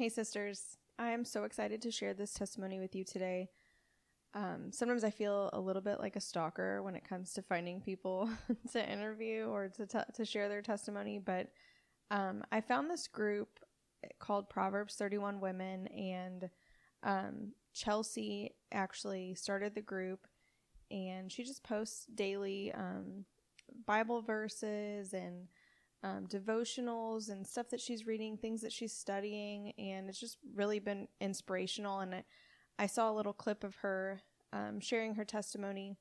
Hey, sisters. I am so excited to share this testimony with you today. Um, sometimes I feel a little bit like a stalker when it comes to finding people to interview or to, t- to share their testimony, but um, I found this group called Proverbs 31 Women, and um, Chelsea actually started the group, and she just posts daily um, Bible verses and um, devotionals and stuff that she's reading, things that she's studying, and it's just really been inspirational. And I, I saw a little clip of her um, sharing her testimony,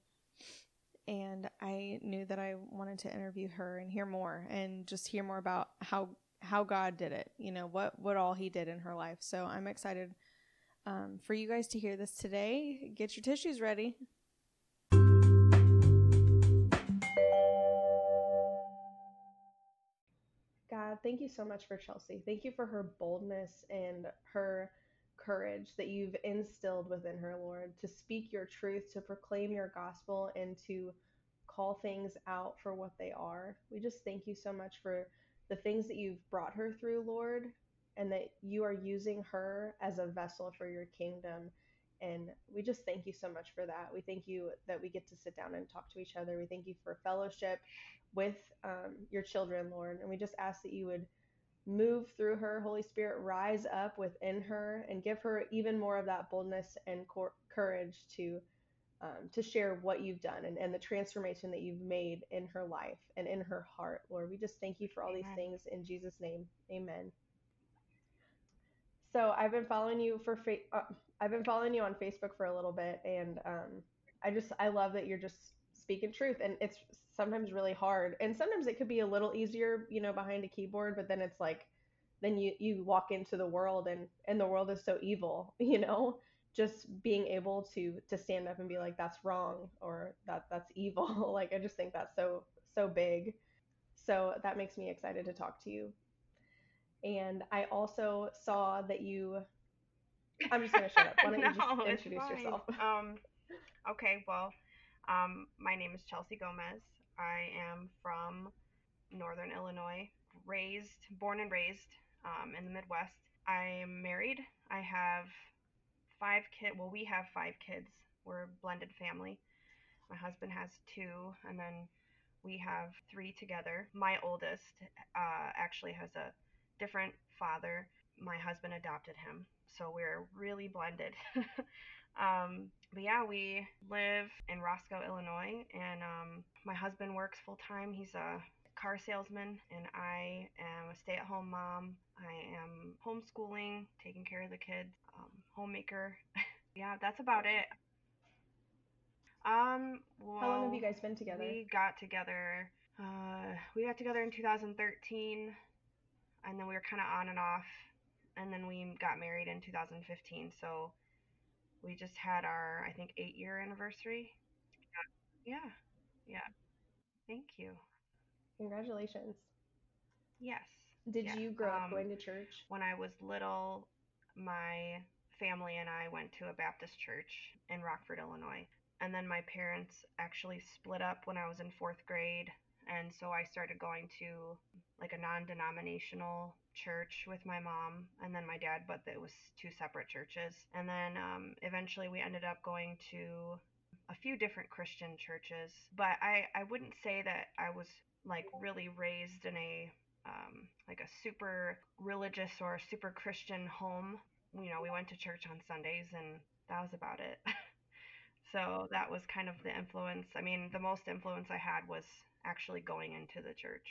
and I knew that I wanted to interview her and hear more, and just hear more about how how God did it. You know what what all He did in her life. So I'm excited um, for you guys to hear this today. Get your tissues ready. Thank you so much for Chelsea. Thank you for her boldness and her courage that you've instilled within her, Lord, to speak your truth, to proclaim your gospel, and to call things out for what they are. We just thank you so much for the things that you've brought her through, Lord, and that you are using her as a vessel for your kingdom. And we just thank you so much for that. We thank you that we get to sit down and talk to each other. We thank you for fellowship with um, your children, Lord. And we just ask that you would move through her, Holy Spirit, rise up within her, and give her even more of that boldness and cor- courage to. Um, to share what you've done and, and the transformation that you've made in her life and in her heart, Lord. We just thank you for all Amen. these things in Jesus' name. Amen. So I've been following you for fa- uh, I've been following you on Facebook for a little bit, and um, I just I love that you're just speaking truth, and it's sometimes really hard, and sometimes it could be a little easier, you know, behind a keyboard, but then it's like then you you walk into the world and and the world is so evil, you know. Just being able to to stand up and be like that's wrong or that that's evil, like I just think that's so so big. So that makes me excited to talk to you. And I also saw that you I'm just gonna shut up. Why don't no, you just introduce yourself? um, okay, well, um, my name is Chelsea Gomez. I am from Northern Illinois, raised, born and raised um, in the Midwest. I am married. I have five kids. Well, we have five kids. We're a blended family. My husband has two, and then we have three together. My oldest uh, actually has a different father. My husband adopted him, so we're really blended. um, but yeah, we live in Roscoe, Illinois, and um, my husband works full time. He's a car salesman, and I am a stay at home mom. I am homeschooling, taking care of the kids, um, homemaker. yeah, that's about it. Um, well, how long have you guys been together? We got together. Uh, we got together in 2013, and then we were kind of on and off and then we got married in 2015. So we just had our, I think, eight year anniversary. Yeah. Yeah. Thank you. Congratulations. Yes. Did yes. you grow up um, going to church? When I was little, my family and I went to a Baptist church in Rockford, Illinois. And then my parents actually split up when I was in fourth grade. And so I started going to like a non denominational church with my mom and then my dad, but it was two separate churches. And then um, eventually we ended up going to a few different Christian churches. But I, I wouldn't say that I was like really raised in a um, like a super religious or super Christian home. You know, we went to church on Sundays and that was about it. so that was kind of the influence. I mean, the most influence I had was actually going into the church.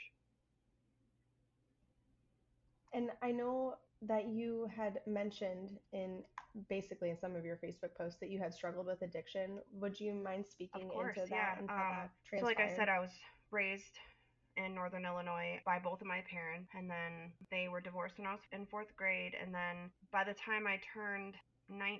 And I know that you had mentioned in basically in some of your Facebook posts that you had struggled with addiction. Would you mind speaking course, into yeah. that and how um, that transpired? So like I said, I was raised in Northern Illinois by both of my parents, and then they were divorced when I was in fourth grade. And then by the time I turned 19,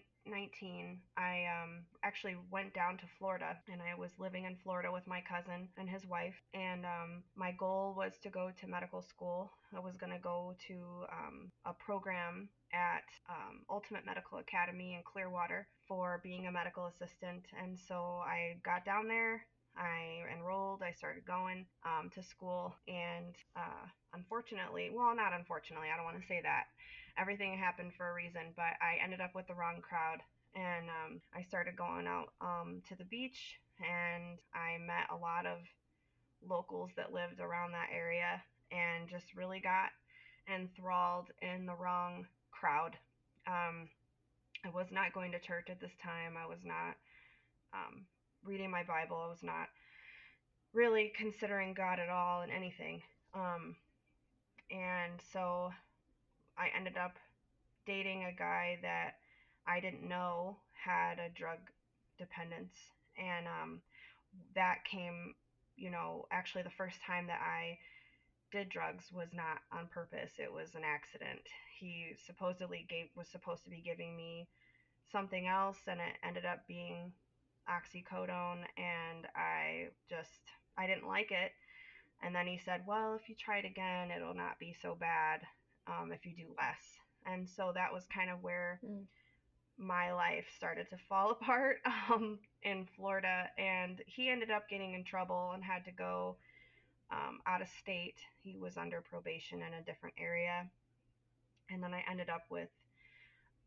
I um, actually went down to Florida and I was living in Florida with my cousin and his wife. And um, my goal was to go to medical school. I was going to go to um, a program at um, Ultimate Medical Academy in Clearwater for being a medical assistant. And so I got down there. I enrolled, I started going um, to school, and uh, unfortunately, well, not unfortunately, I don't want to say that everything happened for a reason, but I ended up with the wrong crowd. And um, I started going out um, to the beach, and I met a lot of locals that lived around that area, and just really got enthralled in the wrong crowd. Um, I was not going to church at this time. I was not um, reading my Bible. I was not really considering God at all in anything. Um, and so I ended up dating a guy that I didn't know had a drug dependence. And um, that came, you know, actually the first time that I did drugs was not on purpose. It was an accident. He supposedly gave was supposed to be giving me something else and it ended up being oxycodone and I just I didn't like it. And then he said, "Well, if you try it again, it'll not be so bad um, if you do less." And so that was kind of where mm. my life started to fall apart um, in Florida. And he ended up getting in trouble and had to go um, out of state. He was under probation in a different area. And then I ended up with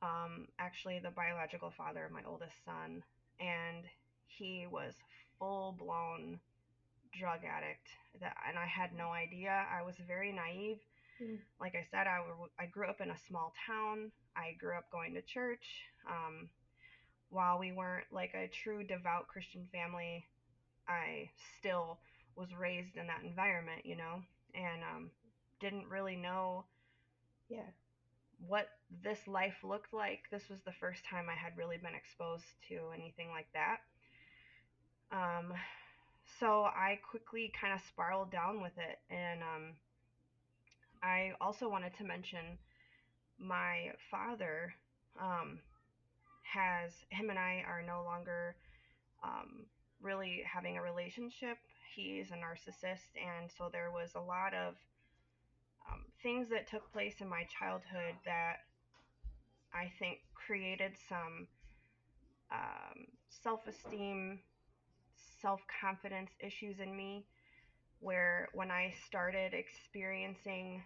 um, actually the biological father of my oldest son. And he was full blown drug addict that and I had no idea. I was very naive. Mm. Like I said, I, I grew up in a small town. I grew up going to church. Um, while we weren't like a true devout Christian family, I still was raised in that environment, you know, and um, didn't really know yeah what this life looked like. This was the first time I had really been exposed to anything like that. Um, so I quickly kind of spiraled down with it, and um, I also wanted to mention my father um, has him and I are no longer um, really having a relationship he's a narcissist, and so there was a lot of um, things that took place in my childhood that I think created some um, self esteem, self confidence issues in me. Where when I started experiencing,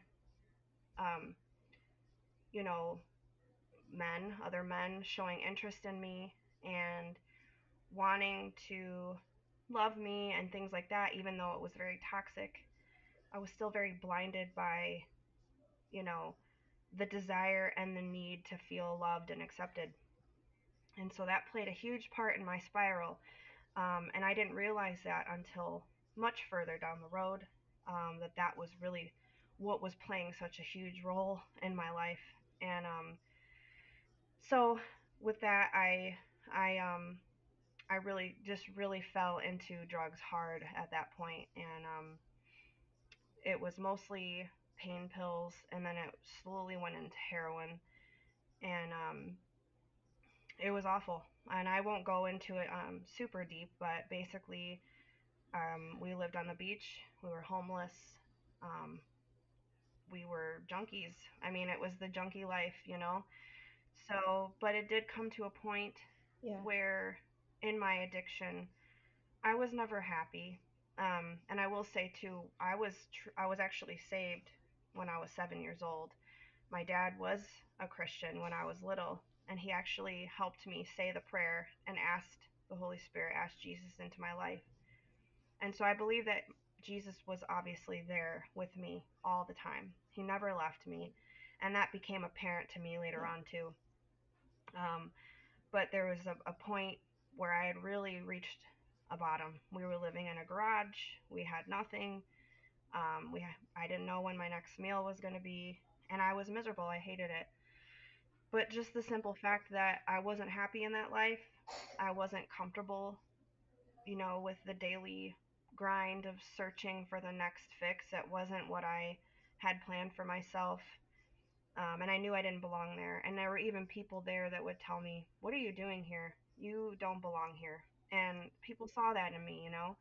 um, you know, men, other men showing interest in me and wanting to love me and things like that, even though it was very toxic, I was still very blinded by, you know, the desire and the need to feel loved and accepted. And so that played a huge part in my spiral. Um, and I didn't realize that until much further down the road um, that that was really what was playing such a huge role in my life. And um, so with that, I I um, I really just really fell into drugs hard at that point, and um, it was mostly pain pills, and then it slowly went into heroin, and um, it was awful. And I won't go into it um, super deep, but basically, um, we lived on the beach. We were homeless. Um, we were junkies. I mean, it was the junkie life, you know. So, but it did come to a point yeah. where in my addiction, I was never happy. Um, and I will say too, I was tr- I was actually saved when I was seven years old. My dad was a Christian when I was little, and he actually helped me say the prayer and asked the Holy Spirit, asked Jesus into my life. And so I believe that Jesus was obviously there with me all the time. He never left me, and that became apparent to me later on too. Um, but there was a, a point where I had really reached a bottom. We were living in a garage. We had nothing. Um, we I didn't know when my next meal was going to be, and I was miserable. I hated it. But just the simple fact that I wasn't happy in that life, I wasn't comfortable, you know, with the daily grind of searching for the next fix. That wasn't what I had planned for myself. Um, and I knew I didn't belong there. And there were even people there that would tell me, What are you doing here? you don't belong here and people saw that in me you know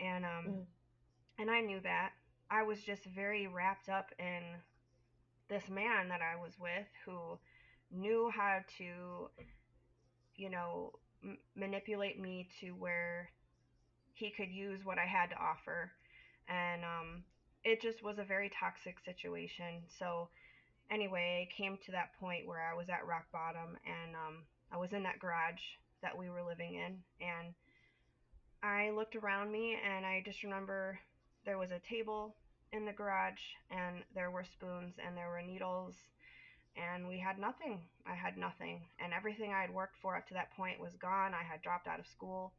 and um mm. and i knew that i was just very wrapped up in this man that i was with who knew how to you know m- manipulate me to where he could use what i had to offer and um it just was a very toxic situation so anyway, it came to that point where I was at rock bottom and um, I was in that garage that we were living in. And I looked around me and I just remember there was a table in the garage and there were spoons and there were needles and we had nothing. I had nothing. And everything I had worked for up to that point was gone. I had dropped out of school.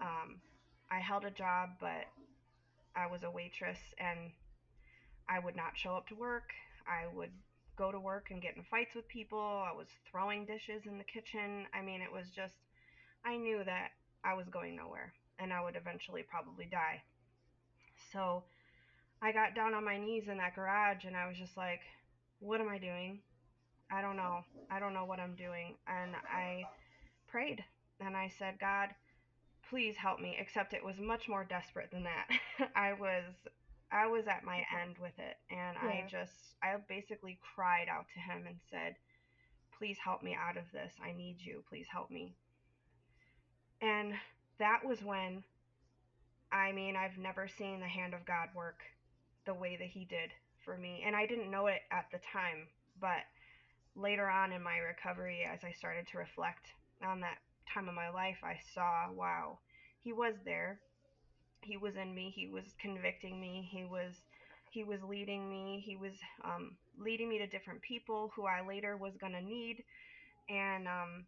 Um, I held a job, but I was a waitress and I would not show up to work. I would go to work and get in fights with people. I was throwing dishes in the kitchen. I mean, it was just, I knew that I was going nowhere and I would eventually probably die. So I got down on my knees in that garage and I was just like, what am I doing? I don't know. I don't know what I'm doing. And I prayed and I said, God, please help me. Except it was much more desperate than that. I was I was at my mm-hmm. end with it and yeah. I just I basically cried out to him and said, "Please help me out of this. I need you. Please help me." And that was when I mean, I've never seen the hand of God work the way that he did for me. And I didn't know it at the time, but later on in my recovery as I started to reflect on that time of my life, I saw, wow, he was there. He was in me. He was convicting me. He was he was leading me. He was um, leading me to different people who i later was to need. And um,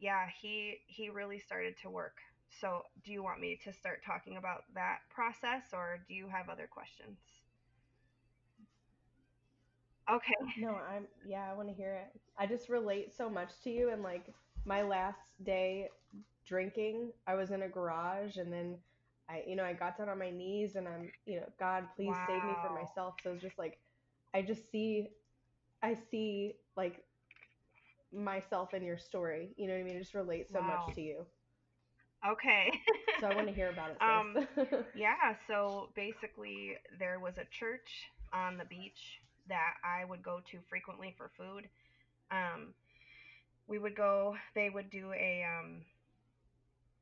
yeah he he really started to work. So do you want me to start talking about that process or do you have other questions? Okay. No i'm yeah i want to hear it. I just relate so much to you and like my last day drinking i was in a garage and then I, you know, I got down on my knees and I'm, you know, God, please wow. save me from myself. So it's just like, I just see, I see like myself in your story. You know what I mean? It just relates so wow. much to you. Okay. so I want to hear about it. Um, yeah. So basically, there was a church on the beach that I would go to frequently for food. Um, we would go. They would do a um,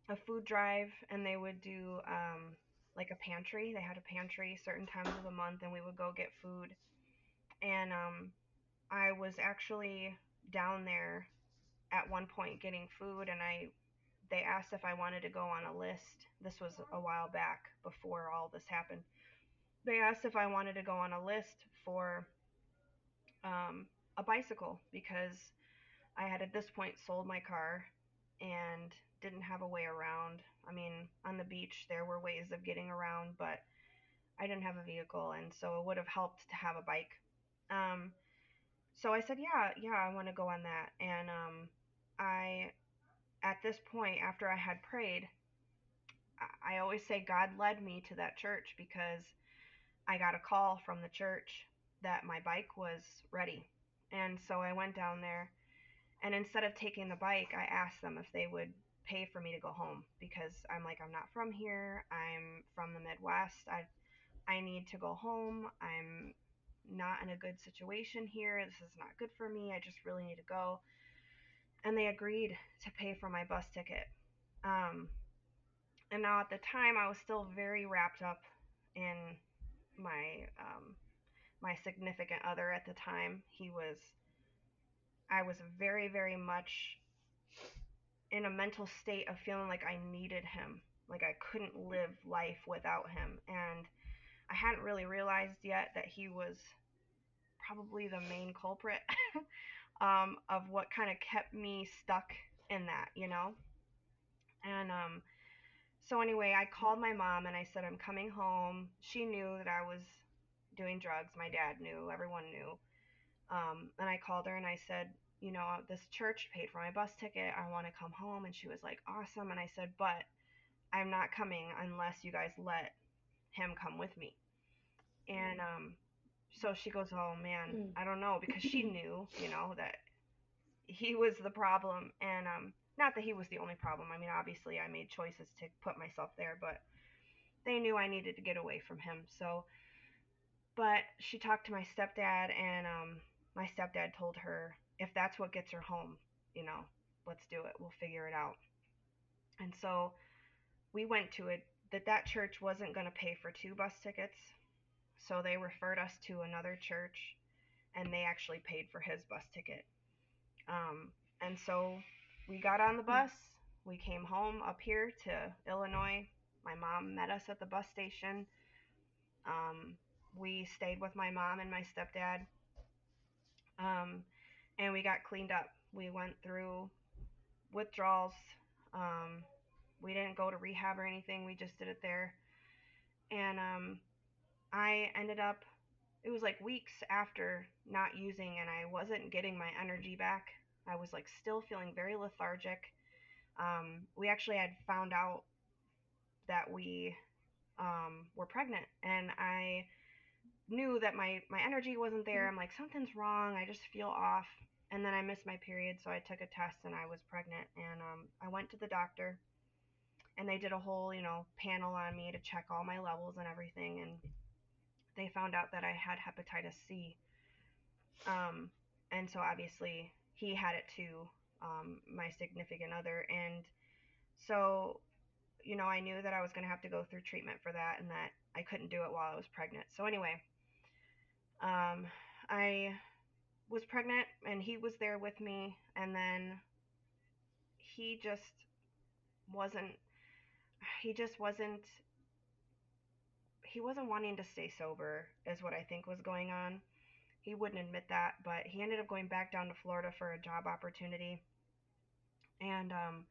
a food drive and they would do um, like a pantry. They had a pantry certain times of the month and we would go get food. And um, I was actually down there at one point getting food and I they asked if I wanted to go on a list. This was a while back before all this happened. They asked if I wanted to go on a list for um, a bicycle because I had at this point sold my car and didn't have a way around. I mean, on the beach there were ways of getting around, but I didn't have a vehicle, and so it would have helped to have a bike. Um, so I said, yeah, yeah, I want to go on that. And um, I, at this point, after I had prayed, I always say God led me to that church because I got a call from the church that my bike was ready. And so I went down there, and instead of taking the bike, I asked them if they would pay for me to go home because I'm like I'm not from here. I'm from the Midwest. I I need to go home. I'm not in a good situation here. This is not good for me. I just really need to go. And they agreed to pay for my bus ticket. Um, and now at the time, I was still very wrapped up in my um, my significant other at the time. He was. I was very, very much in a mental state of feeling like I needed him, like I couldn't live life without him. And I hadn't really realized yet that he was probably the main culprit um, of what kind of kept me stuck in that, you know? And um, so, anyway, I called my mom and I said, I'm coming home. She knew that I was doing drugs. My dad knew, everyone knew. Um, and I called her and I said, you know, this church paid for my bus ticket. I want to come home. And she was like, awesome. And I said, but I'm not coming unless you guys let him come with me. And um, so she goes, oh man, mm. I don't know, because she knew, you know, that he was the problem. And um, not that he was the only problem. I mean, obviously, I made choices to put myself there, but they knew I needed to get away from him. So, but she talked to my stepdad, and um, my stepdad told her if that's what gets her home, you know, let's do it. We'll figure it out. And so we went to it that that church wasn't going to pay for two bus tickets. So they referred us to another church and they actually paid for his bus ticket. Um, and so we got on the bus. We came home up here to Illinois. My mom met us at the bus station. Um, we stayed with my mom and my stepdad. Um, and we got cleaned up. We went through withdrawals. Um, we didn't go to rehab or anything. We just did it there. And um, I ended up, it was like weeks after not using, and I wasn't getting my energy back. I was like still feeling very lethargic. Um, we actually had found out that we um, were pregnant, and I knew that my my energy wasn't there. Mm-hmm. I'm like something's wrong. I just feel off. And then I missed my period, so I took a test and I was pregnant. And um, I went to the doctor, and they did a whole you know panel on me to check all my levels and everything. And they found out that I had hepatitis C. Um, and so obviously he had it too, um, my significant other. And so, you know, I knew that I was going to have to go through treatment for that and that I couldn't do it while I was pregnant. So, anyway, um, I was pregnant and he was there with me. And then he just wasn't, he just wasn't he wasn't wanting to stay sober is what I think was going on. He wouldn't admit that, but he ended up going back down to Florida for a job opportunity. And um,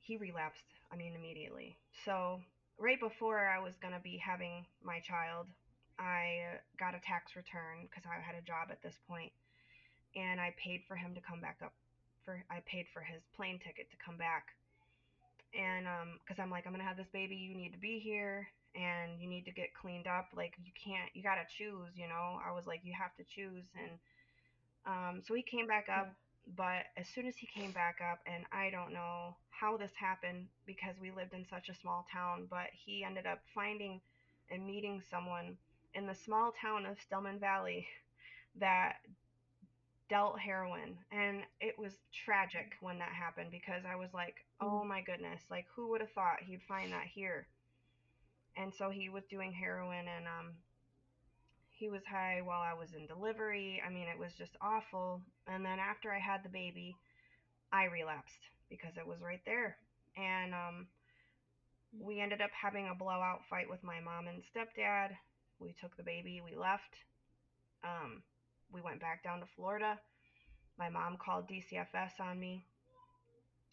he relapsed, I mean, immediately. So, right before I was going to be having my child, I got a tax return because I had a job at this point, and I paid for him to come back up. For I paid for his plane ticket to come back, and because um, I'm like, I'm gonna have this baby, you need to be here, and you need to get cleaned up. Like you can't, you gotta choose, you know. I was like, you have to choose, and um, so he came back up. But as soon as he came back up, and I don't know how this happened because we lived in such a small town, but he ended up finding and meeting someone in the small town of Stillman Valley that dealt heroin and it was tragic when that happened because I was like, "Oh my goodness, like who would have thought he'd find that here?" And so he was doing heroin and um he was high while I was in delivery. I mean, it was just awful. And then after I had the baby, I relapsed because it was right there. And um we ended up having a blowout fight with my mom and stepdad. We took the baby, we left. Um we went back down to Florida. My mom called DCFS on me.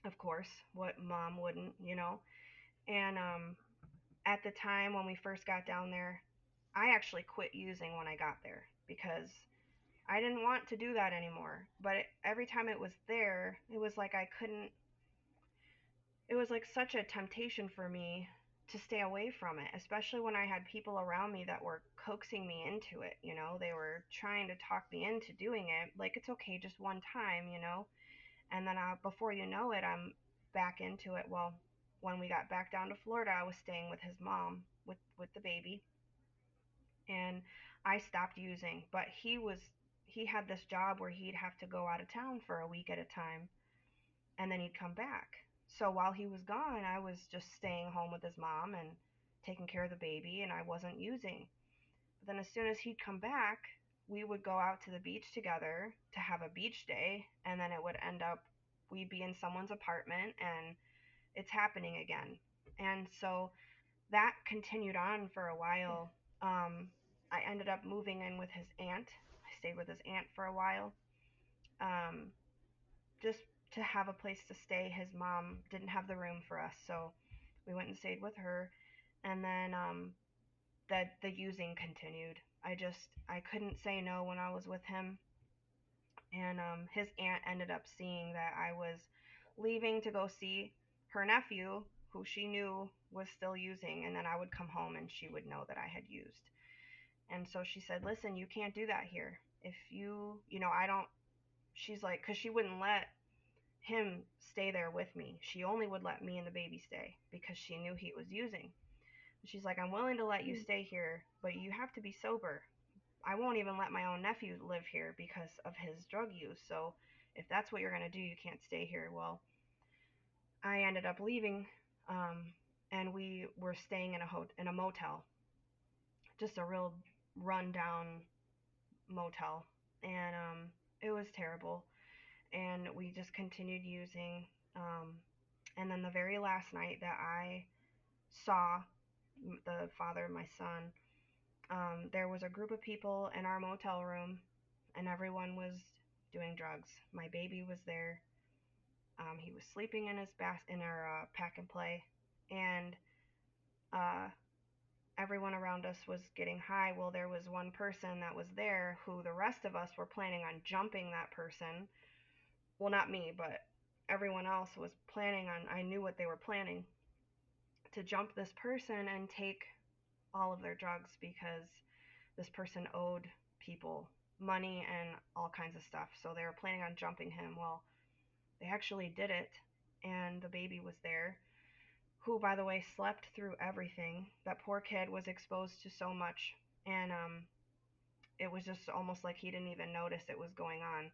Of course, what mom wouldn't, you know? And um, at the time when we first got down there, I actually quit using when I got there because I didn't want to do that anymore. But it, every time it was there, it was like I couldn't. It was like such a temptation for me to stay away from it, especially when I had people around me that were coaxing me into it, you know, they were trying to talk me into doing it. Like it's okay just one time, you know. And then I, before you know it, I'm back into it. Well, when we got back down to Florida, I was staying with his mom with with the baby. And I stopped using, but he was he had this job where he'd have to go out of town for a week at a time and then he'd come back so while he was gone, I was just staying home with his mom and taking care of the baby, and I wasn't using. But then as soon as he'd come back, we would go out to the beach together to have a beach day, and then it would end up we'd be in someone's apartment and it's happening again. And so that continued on for a while. Um, I ended up moving in with his aunt. I stayed with his aunt for a while. Um, just to have a place to stay. His mom didn't have the room for us, so we went and stayed with her. And then um, the the using continued. I just I couldn't say no when I was with him. And um, his aunt ended up seeing that I was leaving to go see her nephew, who she knew was still using, and then I would come home and she would know that I had used. And so she said, "Listen, you can't do that here. If you, you know, I don't." She's like, because she wouldn't let him stay there with me. She only would let me and the baby stay because she knew he was using. She's like, I'm willing to let you stay here, but you have to be sober. I won't even let my own nephew live here because of his drug use. So if that's what you're going to do, you can't stay here. Well, I ended up leaving, um, and we were staying in a ho- in a motel, just a real rundown motel. and um, it was terrible. And we just continued using. Um, and then the very last night that I saw the father of my son, um, there was a group of people in our motel room, and everyone was doing drugs. My baby was there. Um, he was sleeping in his bas- in our uh, pack and play, and uh, everyone around us was getting high. Well, there was one person that was there who the rest of us were planning on jumping that person. Well, not me, but everyone else was planning on. I knew what they were planning to jump this person and take all of their drugs because this person owed people money and all kinds of stuff. So they were planning on jumping him. Well, they actually did it, and the baby was there, who, by the way, slept through everything. That poor kid was exposed to so much, and um, it was just almost like he didn't even notice it was going on.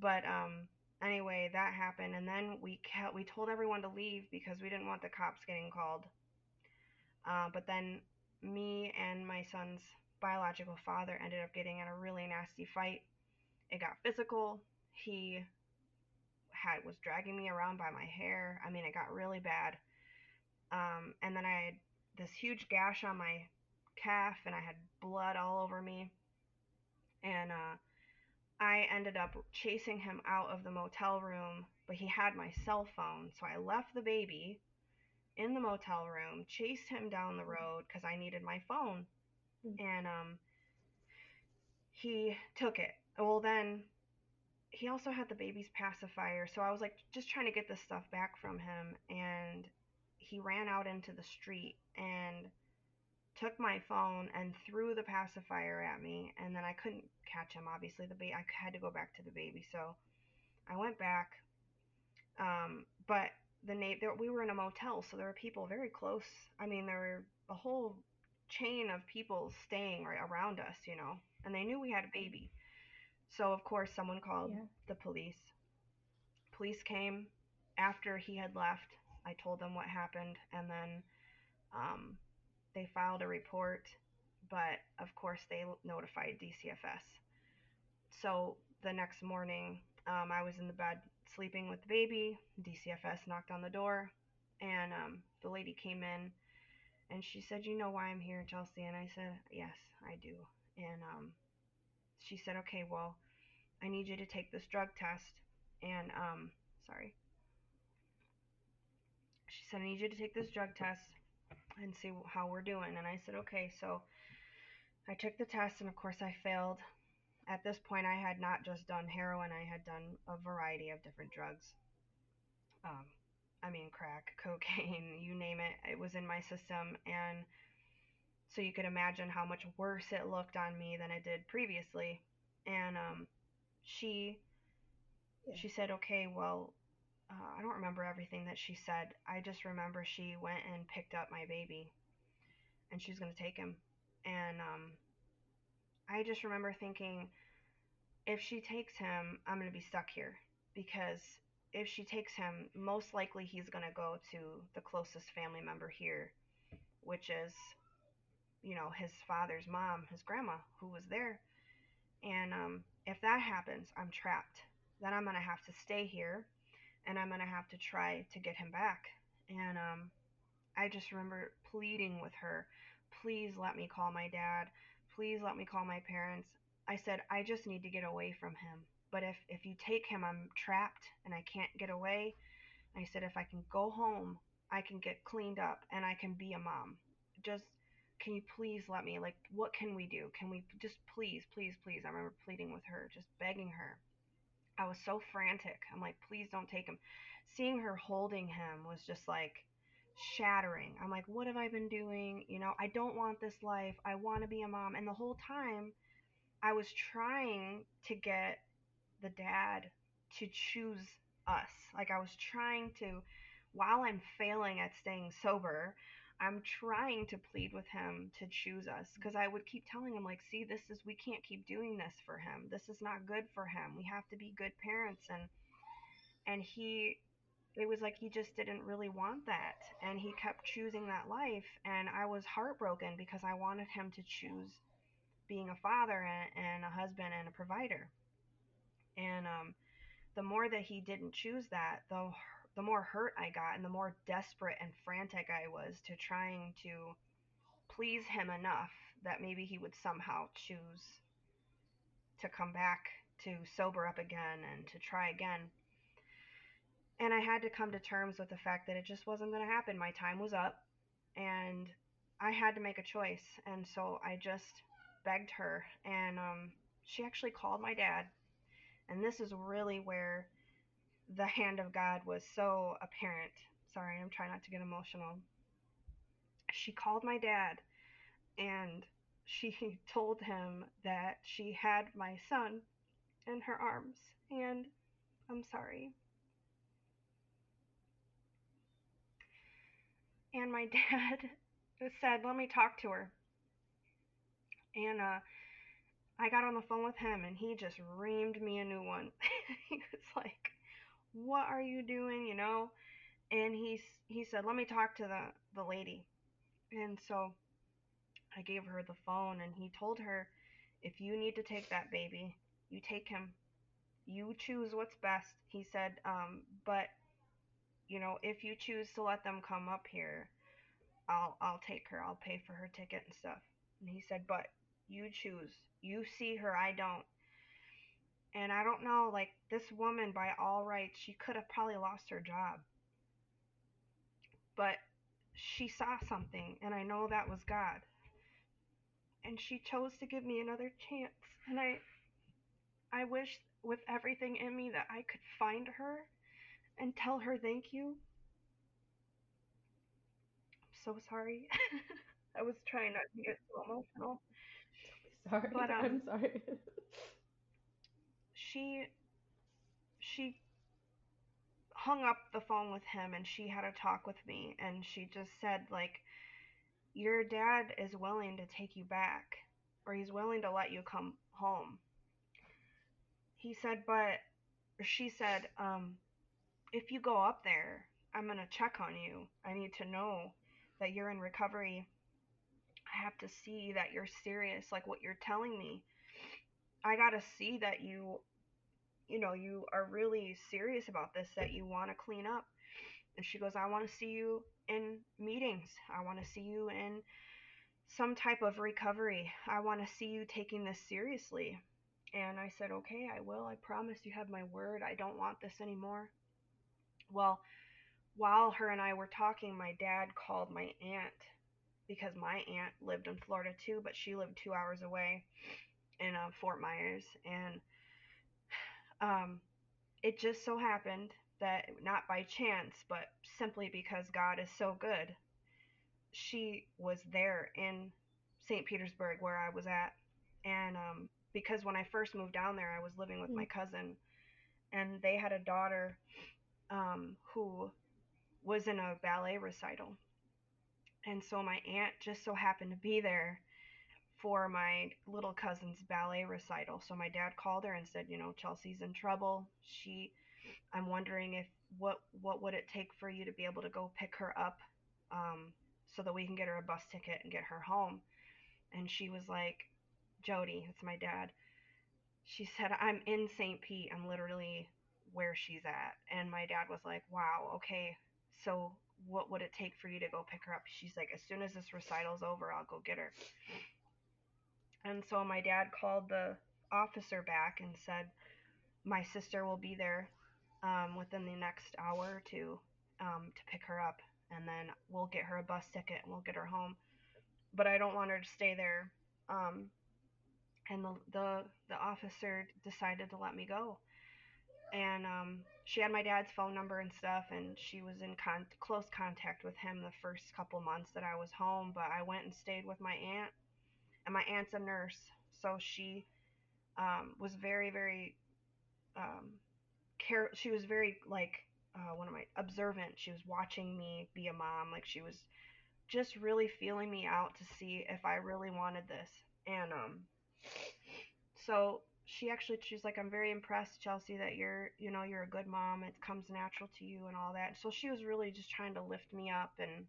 But um, anyway, that happened, and then we kept, we told everyone to leave because we didn't want the cops getting called. Uh, but then me and my son's biological father ended up getting in a really nasty fight. It got physical. He had was dragging me around by my hair. I mean, it got really bad. Um, and then I had this huge gash on my calf, and I had blood all over me. And uh, I ended up chasing him out of the motel room, but he had my cell phone, so I left the baby in the motel room, chased him down the road because I needed my phone, and um, he took it. Well, then he also had the baby's pacifier, so I was like just trying to get this stuff back from him, and he ran out into the street and took my phone and threw the pacifier at me, and then I couldn't catch him. Obviously, the baby I had to go back to the baby, so I went back. Um, but the na- there, we were in a motel, so there were people very close. I mean, there were a whole chain of people staying right around us, you know, and they knew we had a baby. So of course, someone called Yeah. the police. Police came after he had left. I told them what happened, and then um, they filed a report. But of course, they notified DCFS. So the next morning, um, I was in the bed sleeping with the baby. DCFS knocked on the door, and um, the lady came in, and she said, "You know why I'm here, Chelsea?" And I said, "Yes, I do." And um, she said, "Okay, well, I need you to take this drug test." And um, sorry, she said, "I need you to take this drug test and see how we're doing." And I said, "Okay." So I took the test, and of course, I failed. At this point, I had not just done heroin; I had done a variety of different drugs. Um, I mean, crack, cocaine, you name it. It was in my system, and so you could imagine how much worse it looked on me than it did previously. And um, she she said, "Okay, well, uh, I don't remember everything that she said. I just remember she went and picked up my baby, and she was gonna take him. And um, I just remember thinking, if she takes him, I'm gonna be stuck here because if she takes him, most likely he's gonna go to the closest family member here, which is, you know, his father's mom, his grandma, who was there. And um, if that happens, I'm trapped. Then I'm gonna have to stay here, and I'm gonna have to try to get him back. And um, I just remember pleading with her, please let me call my dad. Please let me call my parents. I said, I just need to get away from him. But if, if you take him, I'm trapped and I can't get away. I said, if I can go home, I can get cleaned up and I can be a mom. Just, can you please let me? Like, what can we do? Can we just please, please, please? I remember pleading with her, just begging her. I was so frantic. I'm like, please don't take him. Seeing her holding him was just like shattering. I'm like, what have I been doing? You know, I don't want this life. I want to be a mom. And the whole time, I was trying to get the dad to choose us. Like, I was trying to, while I'm failing at staying sober, I'm trying to plead with him to choose us because I would keep telling him like, see, this is we can't keep doing this for him. This is not good for him. We have to be good parents and and he it was like he just didn't really want that and he kept choosing that life and I was heartbroken because I wanted him to choose being a father and, and a husband and a provider. And um, the more that he didn't choose that, the the more hurt I got, and the more desperate and frantic I was to trying to please him enough that maybe he would somehow choose to come back to sober up again and to try again. And I had to come to terms with the fact that it just wasn't going to happen. My time was up and I had to make a choice. And so I just begged her. And um, she actually called my dad. And this is really where the hand of God was so apparent. Sorry, I'm trying not to get emotional. She called my dad and she told him that she had my son in her arms. And I'm sorry. And my dad said, Let me talk to her. And uh, I got on the phone with him and he just reamed me a new one. he was like, What are you doing? You know? And he, he said, Let me talk to the, the lady. And so I gave her the phone and he told her, If you need to take that baby, you take him. You choose what's best. He said, um, But you know, if you choose to let them come up here, I'll I'll take her. I'll pay for her ticket and stuff. And he said, "But you choose. You see her, I don't." And I don't know, like this woman by all rights, she could have probably lost her job. But she saw something, and I know that was God. And she chose to give me another chance. And I I wish with everything in me that I could find her and tell her thank you. I'm so sorry. I was trying not to get so emotional. Sorry, but, um, I'm sorry. she she hung up the phone with him and she had a talk with me and she just said like your dad is willing to take you back or he's willing to let you come home. He said but she said um if you go up there, I'm going to check on you. I need to know that you're in recovery. I have to see that you're serious, like what you're telling me. I got to see that you, you know, you are really serious about this, that you want to clean up. And she goes, I want to see you in meetings. I want to see you in some type of recovery. I want to see you taking this seriously. And I said, Okay, I will. I promise you have my word. I don't want this anymore. Well, while her and I were talking, my dad called my aunt because my aunt lived in Florida too, but she lived two hours away in uh, Fort Myers. And um, it just so happened that, not by chance, but simply because God is so good, she was there in St. Petersburg where I was at. And um, because when I first moved down there, I was living with my cousin, and they had a daughter um, who was in a ballet recital. And so my aunt just so happened to be there for my little cousin's ballet recital. So my dad called her and said, you know, Chelsea's in trouble. She I'm wondering if what what would it take for you to be able to go pick her up um, so that we can get her a bus ticket and get her home. And she was like, Jody, it's my dad. She said, I'm in St. Pete. I'm literally where she's at. And my dad was like, wow, okay, so what would it take for you to go pick her up? She's like, as soon as this recital's over, I'll go get her. And so my dad called the officer back and said, my sister will be there um, within the next hour or two um, to pick her up, and then we'll get her a bus ticket and we'll get her home. But I don't want her to stay there. Um, and the, the the officer decided to let me go and um, she had my dad's phone number and stuff, and she was in con- close contact with him the first couple months that I was home. But I went and stayed with my aunt, and my aunt's a nurse, so she um, was very, very um, care. She was very like uh, one of my observant. She was watching me be a mom, like she was just really feeling me out to see if I really wanted this, and um, so she actually she's like i'm very impressed chelsea that you're you know you're a good mom it comes natural to you and all that so she was really just trying to lift me up and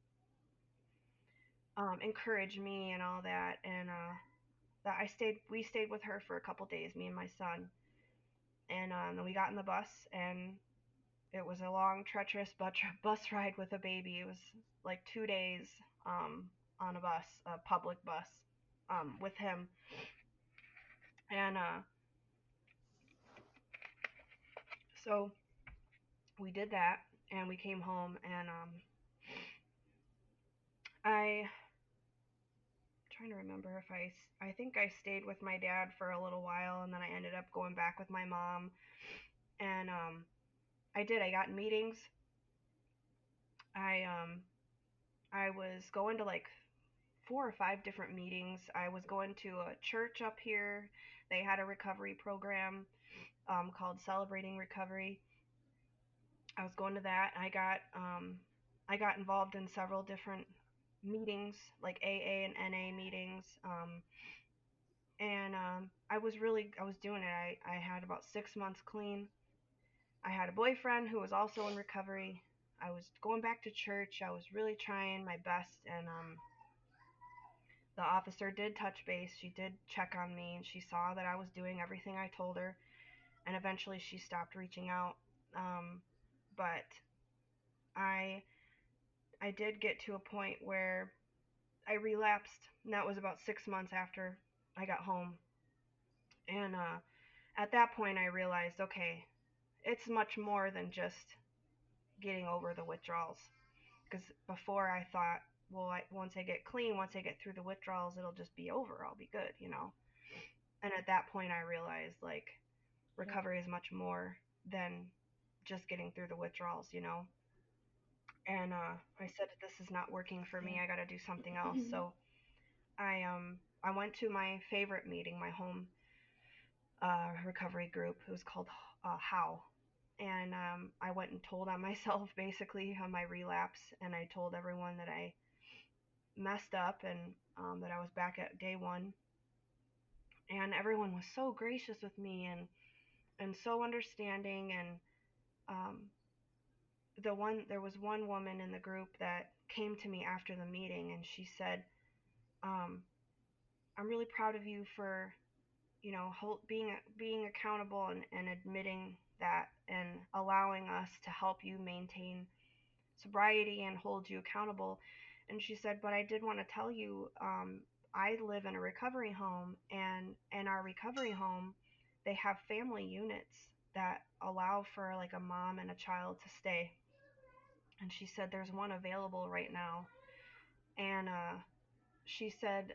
um, encourage me and all that and uh, that I stayed we stayed with her for a couple days, me and my son. And um, then we got in the bus and it was a long treacherous bus ride with a baby. It was like 2 days um, on a bus, a public bus um, with him. And uh so we did that and we came home and um I trying to remember if I I think I stayed with my dad for a little while and then I ended up going back with my mom. And um I did I got meetings. I um I was going to like four or five different meetings. I was going to a church up here. They had a recovery program um, called Celebrating Recovery. I was going to that I got um I got involved in several different meetings, like AA and NA meetings. Um, and um, I was really, I was doing it. I, I had about six months clean. I had a boyfriend who was also in recovery. I was going back to church. I was really trying my best. And um, the officer did touch base. She did check on me and she saw that I was doing everything I told her. And eventually she stopped reaching out. Um, but I I did get to a point where I relapsed, and that was about six months after I got home. And uh, at that point, I realized okay, it's much more than just getting over the withdrawals. Because before I thought, well, I, once I get clean, once I get through the withdrawals, it'll just be over. I'll be good, you know. And at that point, I realized like recovery is much more than just getting through the withdrawals, you know and uh, I said this is not working for me. I got to do something else. Mm-hmm. so I um I went to my favorite meeting, my home uh, recovery group. It was called uh, How, and um, I went and told on myself basically on my relapse, and I told everyone that I messed up and um, that I was back at day one. And everyone was so gracious with me and and so understanding and um, the one there was one woman in the group that came to me after the meeting and she said um, i'm really proud of you for you know hold, being being accountable and, and admitting that and allowing us to help you maintain sobriety and hold you accountable. And she said but i did want to tell you um, i live in a recovery home and in our recovery home they have family units that allow for like a mom and a child to stay and she said there's one available right now. And uh, she said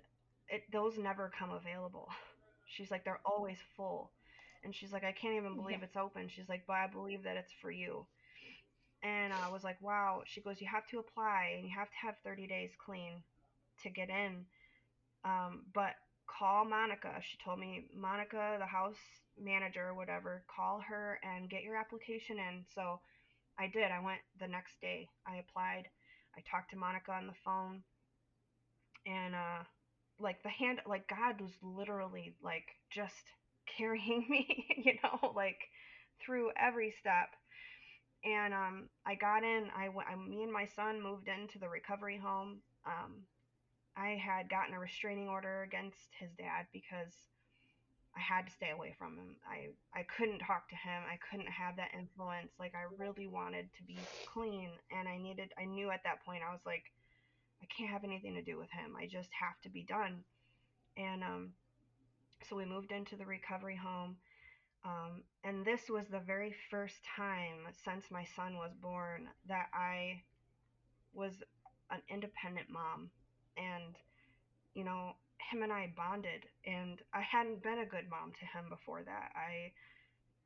it those never come available. She's like they're always full. And she's like i can't even believe yeah. it's open. She's like but i believe that it's for you. And i was like wow. She goes you have to apply and you have to have 30 days clean to get in. Um, but call monica. She told me monica the house manager or whatever call her and get your application in. So I did. I went the next day. I applied. I talked to Monica on the phone. And uh like the hand like God was literally like just carrying me, you know, like through every step. And um I got in. I went me and my son moved into the recovery home. Um I had gotten a restraining order against his dad because I had to stay away from him. I I couldn't talk to him. I couldn't have that influence. Like I really wanted to be clean and I needed I knew at that point I was like I can't have anything to do with him. I just have to be done. And um so we moved into the recovery home. Um, and this was the very first time since my son was born that I was an independent mom. And, you know, him and I bonded and I hadn't been a good mom to him before that. I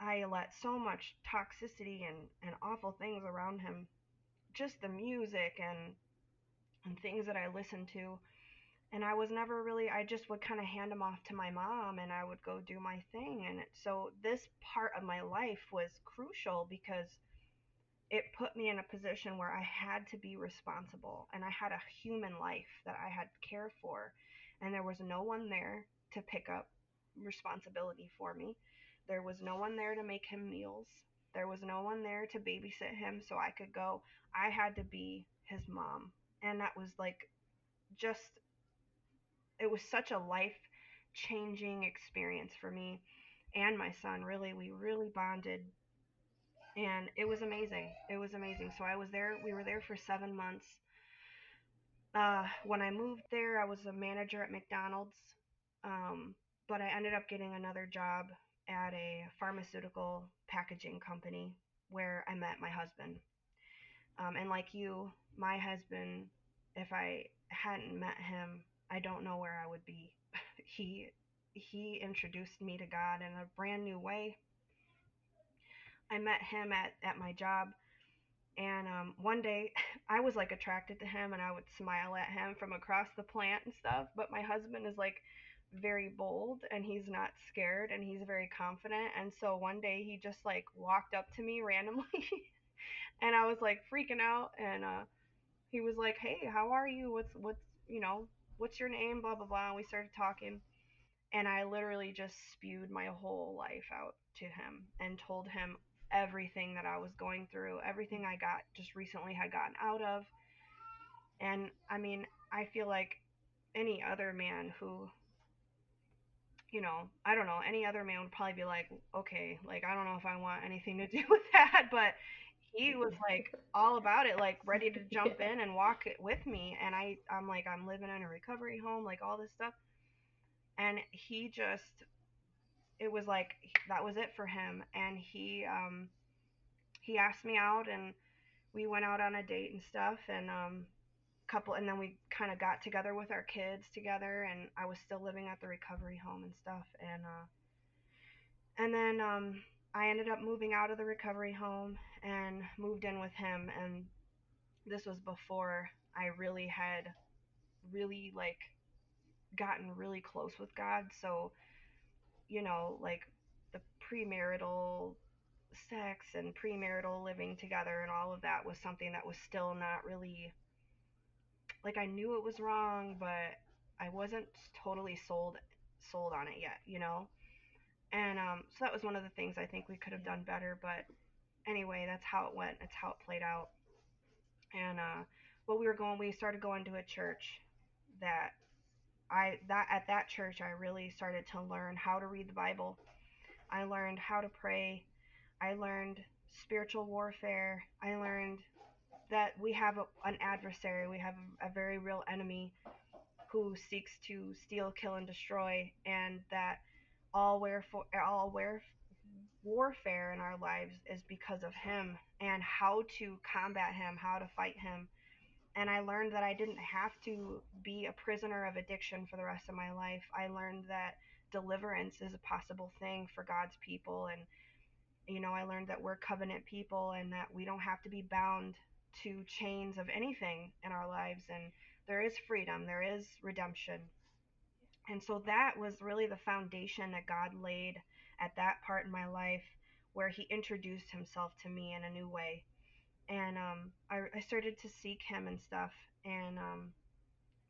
I let so much toxicity and, and awful things around him. Just the music and and things that I listened to. And I was never really I just would kind of hand him off to my mom and I would go do my thing and so this part of my life was crucial because it put me in a position where I had to be responsible and I had a human life that I had to care for and there was no one there to pick up responsibility for me. There was no one there to make him meals. There was no one there to babysit him so I could go. I had to be his mom. And that was like just it was such a life changing experience for me and my son. Really, we really bonded, and it was amazing. It was amazing. So I was there. We were there for seven months. Uh, when I moved there, I was a manager at McDonald's, um, but I ended up getting another job at a pharmaceutical packaging company where I met my husband. Um, and like you, my husband, if I hadn't met him, I don't know where I would be. he he introduced me to God in a brand new way. I met him at, at my job and um, one day I was like attracted to him and I would smile at him from across the plant and stuff. But my husband is like very bold and he's not scared and he's very confident. And so one day he just like walked up to me randomly and I was like freaking out. And uh, he was like, Hey, how are you? What's, what's, you know, what's your name? Blah, blah, blah. And we started talking. And I literally just spewed my whole life out to him and told him everything that I was going through, everything I got just recently had gotten out of. And I mean, I feel like any other man who, you know, I don't know, any other man would probably be like, okay, like, I don't know if I want anything to do with that. But he was like all about it, like ready to jump in and walk it with me. And I, I'm like, I'm living in a recovery home, like all this stuff. And he just it was like that was it for him. And he um he asked me out and we went out on a date and stuff and um couple and then we kind of got together with our kids together and I was still living at the recovery home and stuff. And uh and then um I ended up moving out of the recovery home and moved in with him. And this was before I really had really like gotten really close with God. So you know, like the premarital sex and premarital living together and all of that was something that was still not really like I knew it was wrong, but I wasn't totally sold sold on it yet, you know. And um, so that was one of the things I think we could have done better. But anyway, that's how it went. That's how it played out. And uh, we were going. We started going to a church that I that at that church I really started to learn how to read the Bible. I learned how to pray. I learned spiritual warfare. I learned that we have a, an adversary. We have a, very real enemy who seeks to steal, kill, and destroy, and that all wherefore all where warfare in our lives is because of him and how to combat him, how to fight him and I learned that I didn't have to be a prisoner of addiction for the rest of my life. I learned that deliverance is a possible thing for God's people and you know, I learned that we're covenant people and that we don't have to be bound to chains of anything in our lives and there is freedom, there is redemption. And so that was really the foundation that God laid at that part in my life where he introduced himself to me in a new way and um, I, I started to seek him and stuff. And um,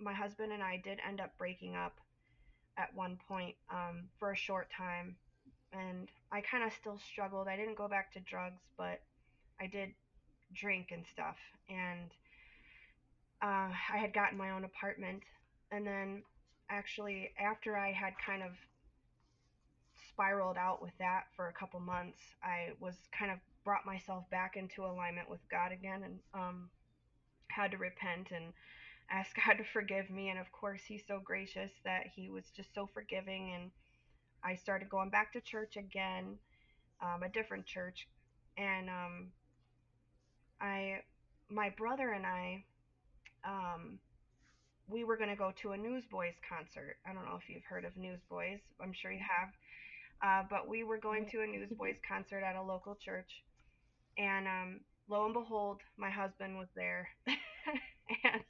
my husband and I did end up breaking up at one point um, for a short time. And I kind of still struggled. I didn't go back to drugs, but I did drink and stuff. And uh, I had gotten my own apartment. And then actually, after I had kind of spiraled out with that for a couple months, I was kind of brought myself back into alignment with God again and um, had to repent and ask God to forgive me. And of course, He's so gracious that He was just so forgiving. And I started going back to church again, um, a different church. And um, I, my brother and I, um, we were going to go to a Newsboys concert. I don't know if you've heard of Newsboys. I'm sure you have. Uh, but we were going to a Newsboys concert at a local church and um, lo and behold, my husband was there, and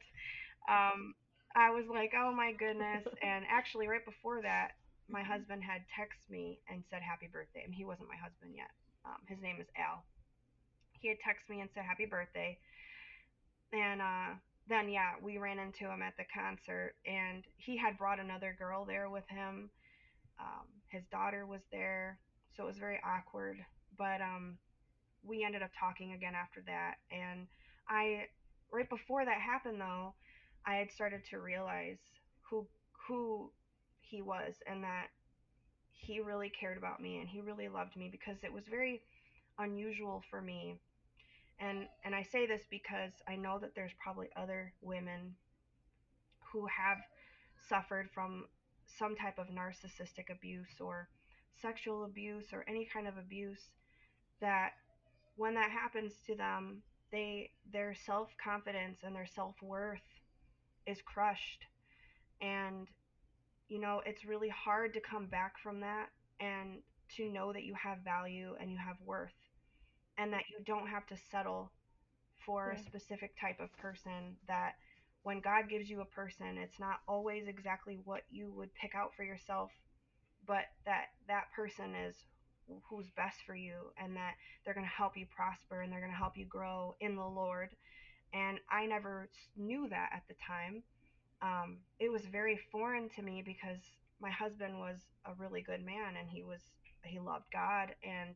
um, I was like, oh my goodness. And actually, right before that, my husband had texted me and said happy birthday. and he wasn't my husband yet. Um, his name is Al. He had texted me and said happy birthday, and uh, then yeah, we ran into him at the concert, and he had brought another girl there with him. Um, his daughter was there, so it was very awkward. But um, we ended up talking again after that. And I, right before that happened though, I had started to realize who who he was and that he really cared about me and he really loved me because it was very unusual for me. And and I say this because I know that there's probably other women who have suffered from some type of narcissistic abuse or sexual abuse or any kind of abuse that when that happens to them, they their self-confidence and their self-worth is crushed. And you know, it's really hard to come back from that and to know that you have value and you have worth and that you don't have to settle for yeah. a specific type of person that when God gives you a person, it's not always exactly what you would pick out for yourself, but that that person is who's best for you and that they're going to help you prosper and they're going to help you grow in the Lord. And I never knew that at the time. Um, it was very foreign to me because my husband was a really good man and he was he loved God and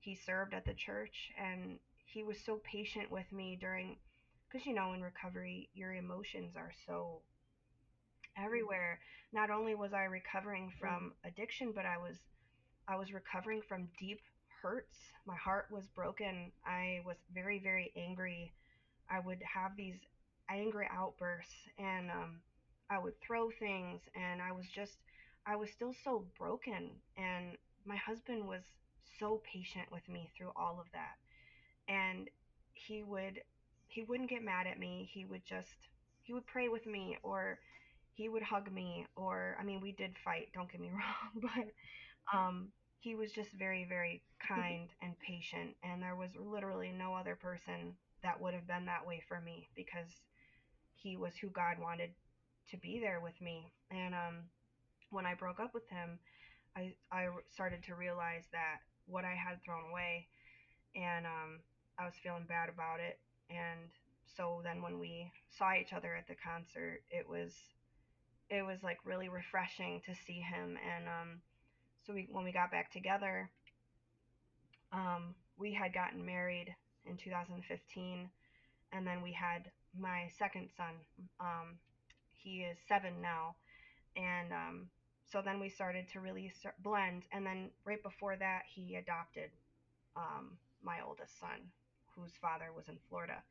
he served at the church and he was so patient with me during because you know in recovery your emotions are so everywhere not only was i recovering from addiction but i was i was recovering from deep hurts. My heart was broken. I was very very angry. I would have these angry outbursts and um, i would throw things and i was just i was still so broken and my husband was so patient with me through all of that. And he would he wouldn't get mad at me. He would just he would pray with me or he would hug me or I mean we did fight, don't get me wrong, but um he was just very very kind and patient and there was literally no other person that would have been that way for me because he was who God wanted to be there with me. And um when I broke up with him, I I started to realize that what I had thrown away and um I was feeling bad about it. And so then when we saw each other at the concert it was it was like really refreshing to see him. And um so we when we got back together um we had gotten married in 2015 and then we had my second son um he is 7 now and um so then we started to really start blend and then right before that he adopted um my oldest son whose father was in Florida.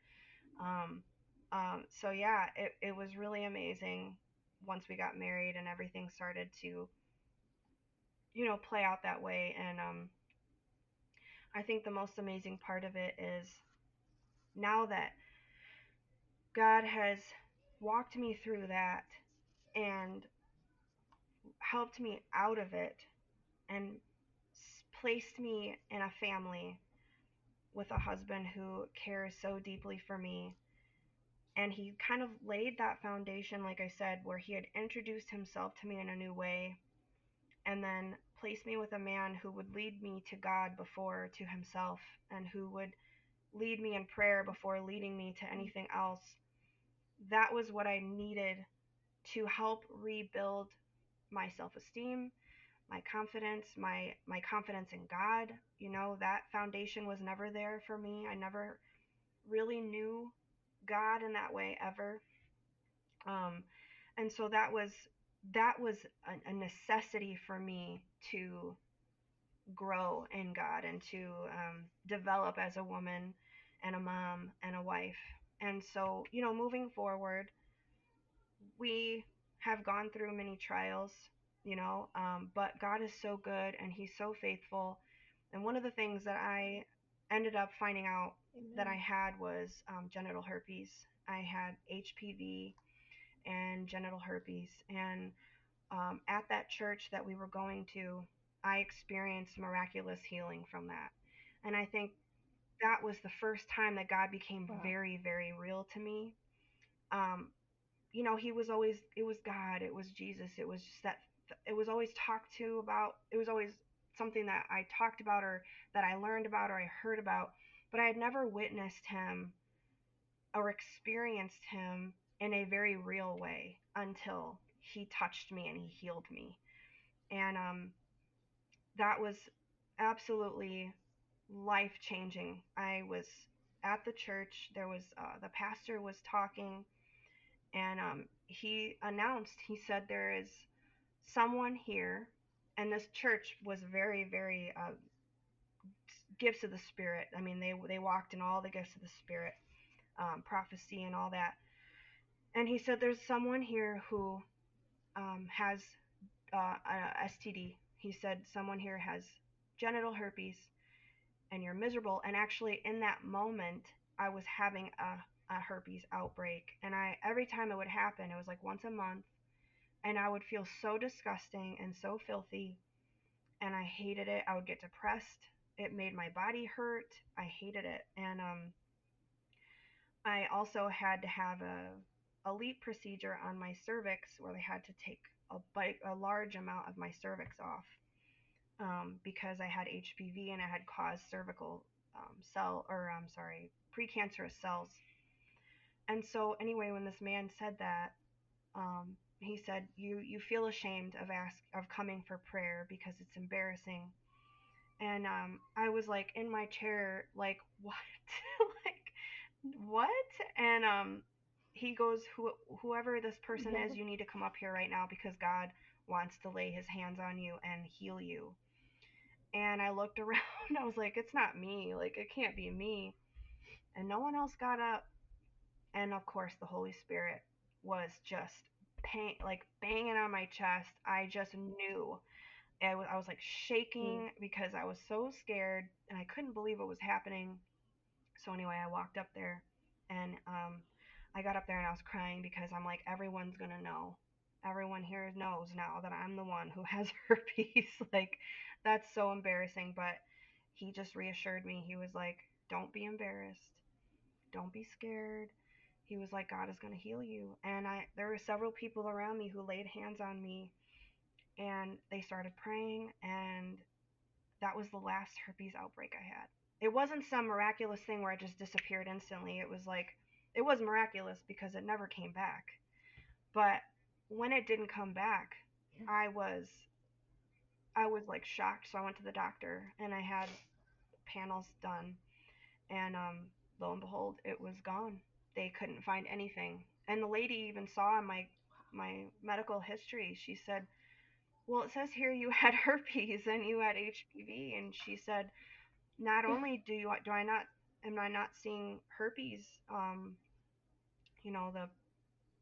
Um, um, so yeah, it, it was really amazing once we got married and everything started to, you know, play out that way. And um, I think the most amazing part of it is now that God has walked me through that and helped me out of it and placed me in a family with a husband who cares so deeply for me. And he kind of laid that foundation, like I said, where he had introduced himself to me in a new way and then place me with a man who would lead me to God before to himself and who would lead me in prayer before leading me to anything else. That was what I needed to help rebuild my self esteem my confidence, my my confidence in God, you know, that foundation was never there for me. I never really knew God in that way ever. Um, and so that was that was a, necessity for me to grow in God and to um, develop as a woman and a mom and a wife. And so, you know, moving forward, we have gone through many trials you know. Um, but God is so good and He's so faithful. And one of the things that I ended up finding out Amen. that I had was um, genital herpes. I had HPV and genital herpes. And um, at that church that we were going to, I experienced miraculous healing from that. And I think that was the first time that God became wow. very, very real to me. Um, you know, He was always, it was God, it was Jesus, it was just that it was always talked to about it was always something that I talked about or that I learned about or I heard about, but I had never witnessed him or experienced him in a very real way until he touched me and he healed me. And um, that was absolutely life changing. I was at the church, there was uh, the pastor was talking, and um, he announced, he said, There is someone here, and this church was very, very uh, gifts of the Spirit. I mean, they they walked in all the gifts of the Spirit, um, prophecy and all that. And he said, "There's someone here who um, has uh, a STD." He said, "Someone here has genital herpes, and you're miserable." And actually, in that moment, I was having a, a herpes outbreak, and I every time it would happen, it was like once a month, and I would feel so disgusting and so filthy, and I hated it. I would get depressed. It made my body hurt. I hated it, and um, I also had to have a a procedure on my cervix where they had to take a bite, a large amount of my cervix off um, because I had HPV and I had caused cervical um, cell or I'm sorry precancerous cells. And so anyway, when this man said that, um, he said, "You you feel ashamed of ask of coming for prayer because it's embarrassing." And um, I was like in my chair, like what, like what? And um, he goes, Who, whoever this person is, you need to come up here right now because God wants to lay his hands on you and heal you. And I looked around, I was like, it's not me. Like, it can't be me. And no one else got up. And of course, the Holy Spirit was just pain, like banging on my chest. I just knew. I was, I was like shaking mm. because I was so scared and I couldn't believe what was happening. So anyway, I walked up there and um, I got up there and I was crying because I'm like, everyone's gonna know. Everyone here knows now that I'm the one who has herpes. like, that's so embarrassing. But he just reassured me. He was like, don't be embarrassed. Don't be scared. He was like, God is gonna heal you. And I, there were several people around me who laid hands on me, and they started praying, and that was the last herpes outbreak I had. It wasn't some miraculous thing where it just disappeared instantly. It was like it was miraculous because it never came back. But when it didn't come back, I was I was like shocked. So I went to the doctor and I had panels done, and um, lo and behold, it was gone. They couldn't find anything, and the lady even saw in my my medical history. She said, "Well, it says here you had herpes and you had HPV," and she said, "Not only do you do I not am I not seeing herpes? Um, you know, the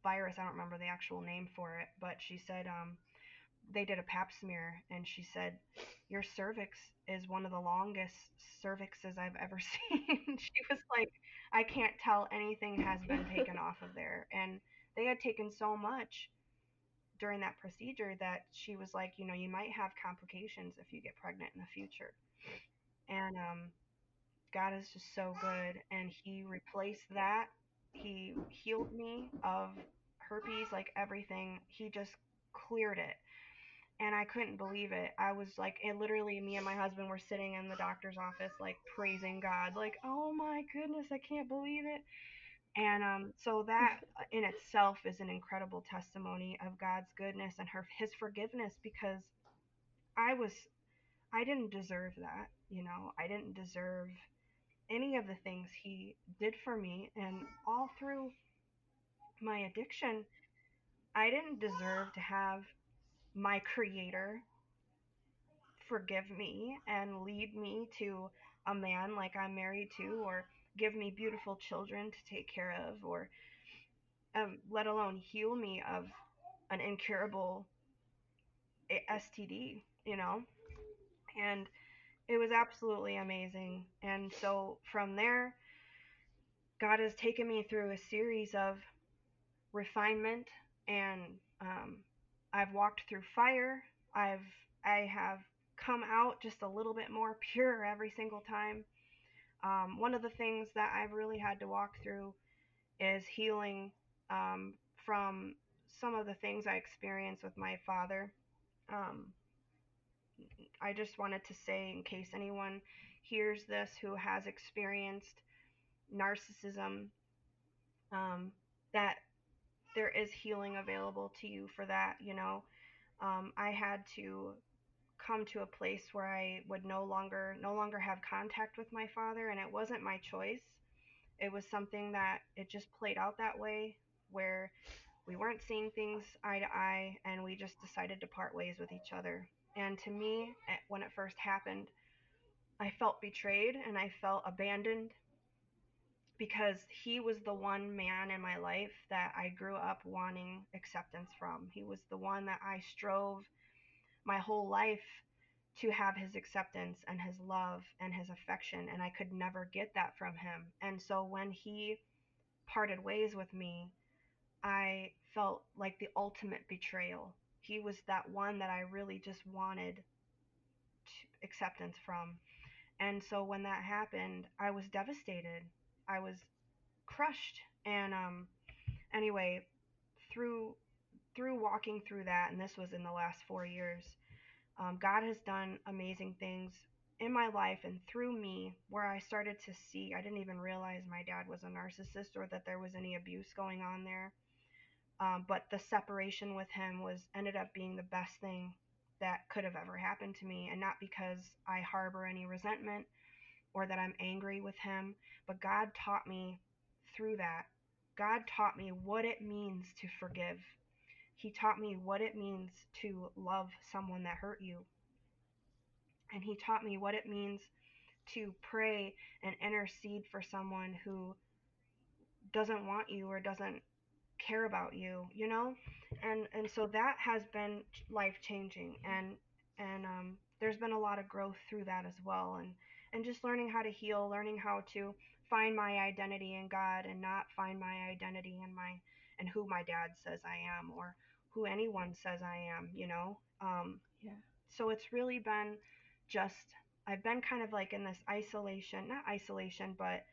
virus, I don't remember the actual name for it, but she said um, they did a pap smear and she said, Your cervix is one of the longest cervixes I've ever seen. she was like, I can't tell anything has been taken off of there. And they had taken so much during that procedure that she was like, you know, you might have complications if you get pregnant in the future. And um, God is just so good. And He replaced that he healed me of herpes, like everything. He just cleared it. And I couldn't believe it. I was like, it literally, me and my husband were sitting in the doctor's office, like praising God, like, oh my goodness, I can't believe it. And um, so that in itself is an incredible testimony of God's goodness and her His forgiveness because I was, I didn't deserve that. You know, I didn't deserve any of the things he did for me and all through my addiction i didn't deserve to have my creator forgive me and lead me to a man like i'm married to or give me beautiful children to take care of or um, let alone heal me of an incurable std you know? And it was absolutely amazing. And so from there, God has taken me through a series of refinement, and um, I've walked through fire. I've I have come out just a little bit more pure every single time. Um, one of the things that I've really had to walk through is healing um, from some of the things I experienced with my father. Um, I just wanted to say, in case anyone hears this who has experienced narcissism, um, that there is healing available to you for that. You know, um, I had to come to a place where I would no longer no longer have contact with my father, and it wasn't my choice. It was something that it just played out that way, where we weren't seeing things eye to eye, and we just decided to part ways with each other. And to me, eh, when it first happened, I felt betrayed and I felt abandoned because he was the one man in my life that I grew up wanting acceptance from. He was the one that I strove my whole life to have his acceptance and his love and his affection, and I could never get that from him. And so when he parted ways with me, I felt like the ultimate betrayal. He was that one that I really just wanted acceptance from. And so when that happened, I was devastated. I was crushed. And um anyway, through through walking through that and this was in the last 4 years, um, God has done amazing things in my life and through me where I started to see I didn't even realize my dad was a narcissist or that there was any abuse going on there. Um, but the separation with him was ended up being the best thing that could have ever happened to me and not because I harbor any resentment or that I'm angry with him, but God taught me through that. God taught me what it means to forgive. He taught me what it means to love someone that hurt you. And he taught me what it means to pray and intercede for someone who doesn't want you or doesn't care about you, you know? And and so that has been life changing and and um there's been a lot of growth through that as well and and just learning how to heal, learning how to find my identity in God and not find my identity in my and who my dad says I am or who anyone says I am, you know? Um yeah. So it's really been just I've been kind of like in this isolation, not isolation, but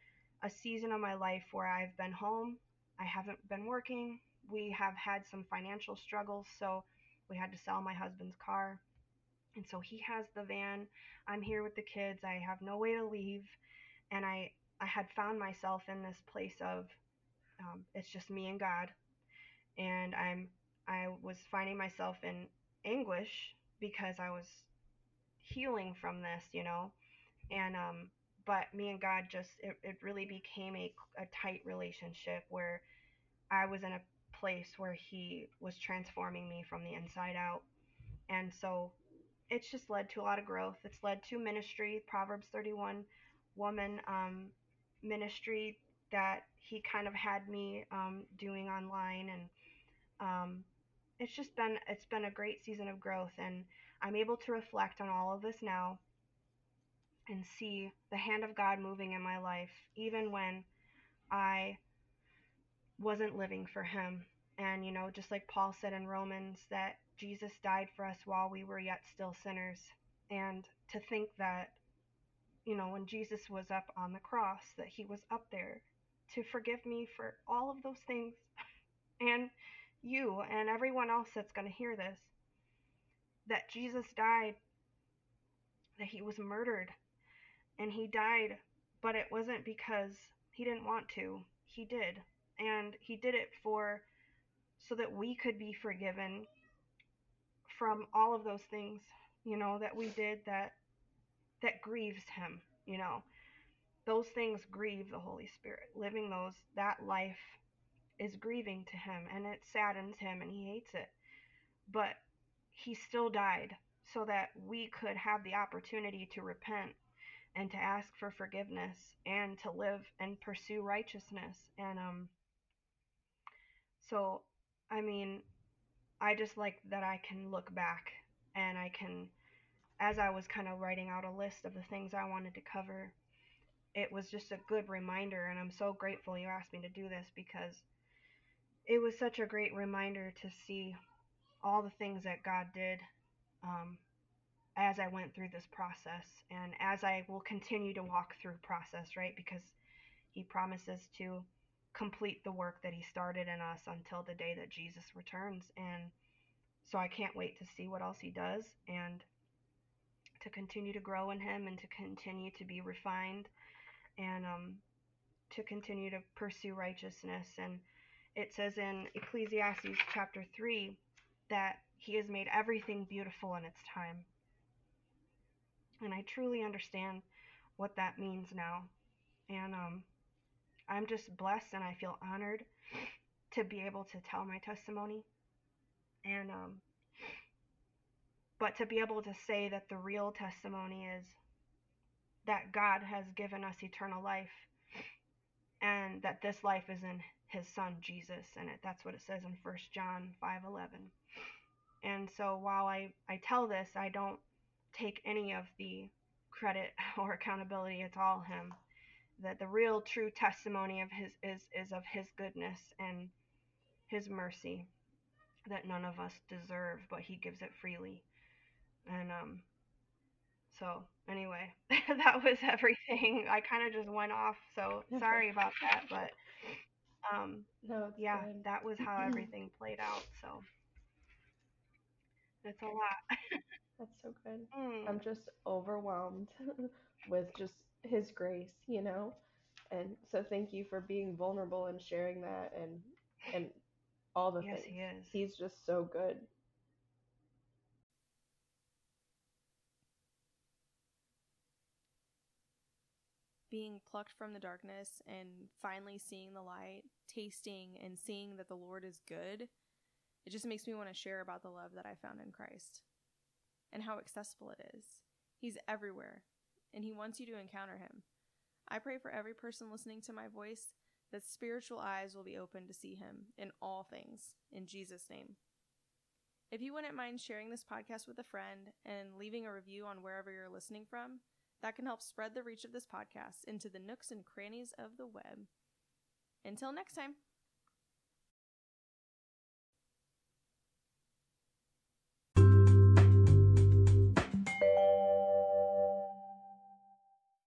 a season of my life where I've been home I haven't been working. We have had some financial struggles, so we had to sell my husband's car. And so he has the van. I'm here with the kids. I have no way to leave. And I, I had found myself in this place of um, it's just me and God. And I'm I was finding myself in anguish because I was healing from this, you know. And um, but me and God just it, it really became a, a tight relationship where I was in a place where he was transforming me from the inside out. And so it's just led to a lot of growth. It's led to ministry, Proverbs 31 woman um, ministry that he kind of had me um, doing online and um, it's just been it's been a great season of growth and I'm able to reflect on all of this now and see the hand of God moving in my life, even when I wasn't living for Him. And, you know, just like Paul said in Romans, that Jesus died for us while we were yet still sinners. And to think that, you know, when Jesus was up on the cross, that He was up there to forgive me for all of those things. And you and everyone else that's going to hear this, that Jesus died, that He was murdered and he died, but it wasn't because he didn't want to. He did. And he did it for so that we could be forgiven from all of those things, you know, that we did that that grieves him, you know. Those things grieve the Holy Spirit. Living those that life is grieving to him and it saddens him and he hates it. But he still died so that we could have the opportunity to repent and to ask for forgiveness and to live and pursue righteousness. And um so i mean i just like that i can look back and i can as i was kind of writing out a list of the things i wanted to cover it was just a good reminder. And i'm so grateful you asked me to do this because it was such a great reminder to see all the things that god did um, as I went through this process and as I will continue to walk through process, right? Because he promises to complete the work that he started in us until the day that Jesus returns. And so I can't wait to see what else he does and to continue to grow in him and to continue to be refined and um, to continue to pursue righteousness. And it says in Ecclesiastes chapter 3 that he has made everything beautiful in its time and I truly understand what that means now. And um, I'm just blessed and I feel honored to be able to tell my testimony. And um but to be able to say that the real testimony is that God has given us eternal life and that this life is in his son Jesus and it that's what it says in 1 John 5:11. And so while I I tell this, I don't take any of the credit or accountability. It's all him. That the real true testimony of his is is of his goodness and his mercy that none of us deserve, but he gives it freely. And um so anyway, that was everything. I kind of just went off, so sorry about that, but um no, yeah, good. that was how everything played out. So it's a lot. That's so good. Mm. I'm just overwhelmed with just his grace, you know? And so thank you for being vulnerable and sharing that and and all the Yes, things. he is. He's just so good. Being plucked from the darkness and finally seeing the light, tasting and seeing that the Lord is good, it just makes me want to share about the love that I found in Christ and how accessible it is. He's everywhere, and He wants you to encounter Him. I pray for every person listening to my voice that spiritual eyes will be open to see Him in all things. In Jesus' name. If you wouldn't mind sharing this podcast with a friend and leaving a review on wherever you're listening from, that can help spread the reach of this podcast into the nooks and crannies of the web. Until next time.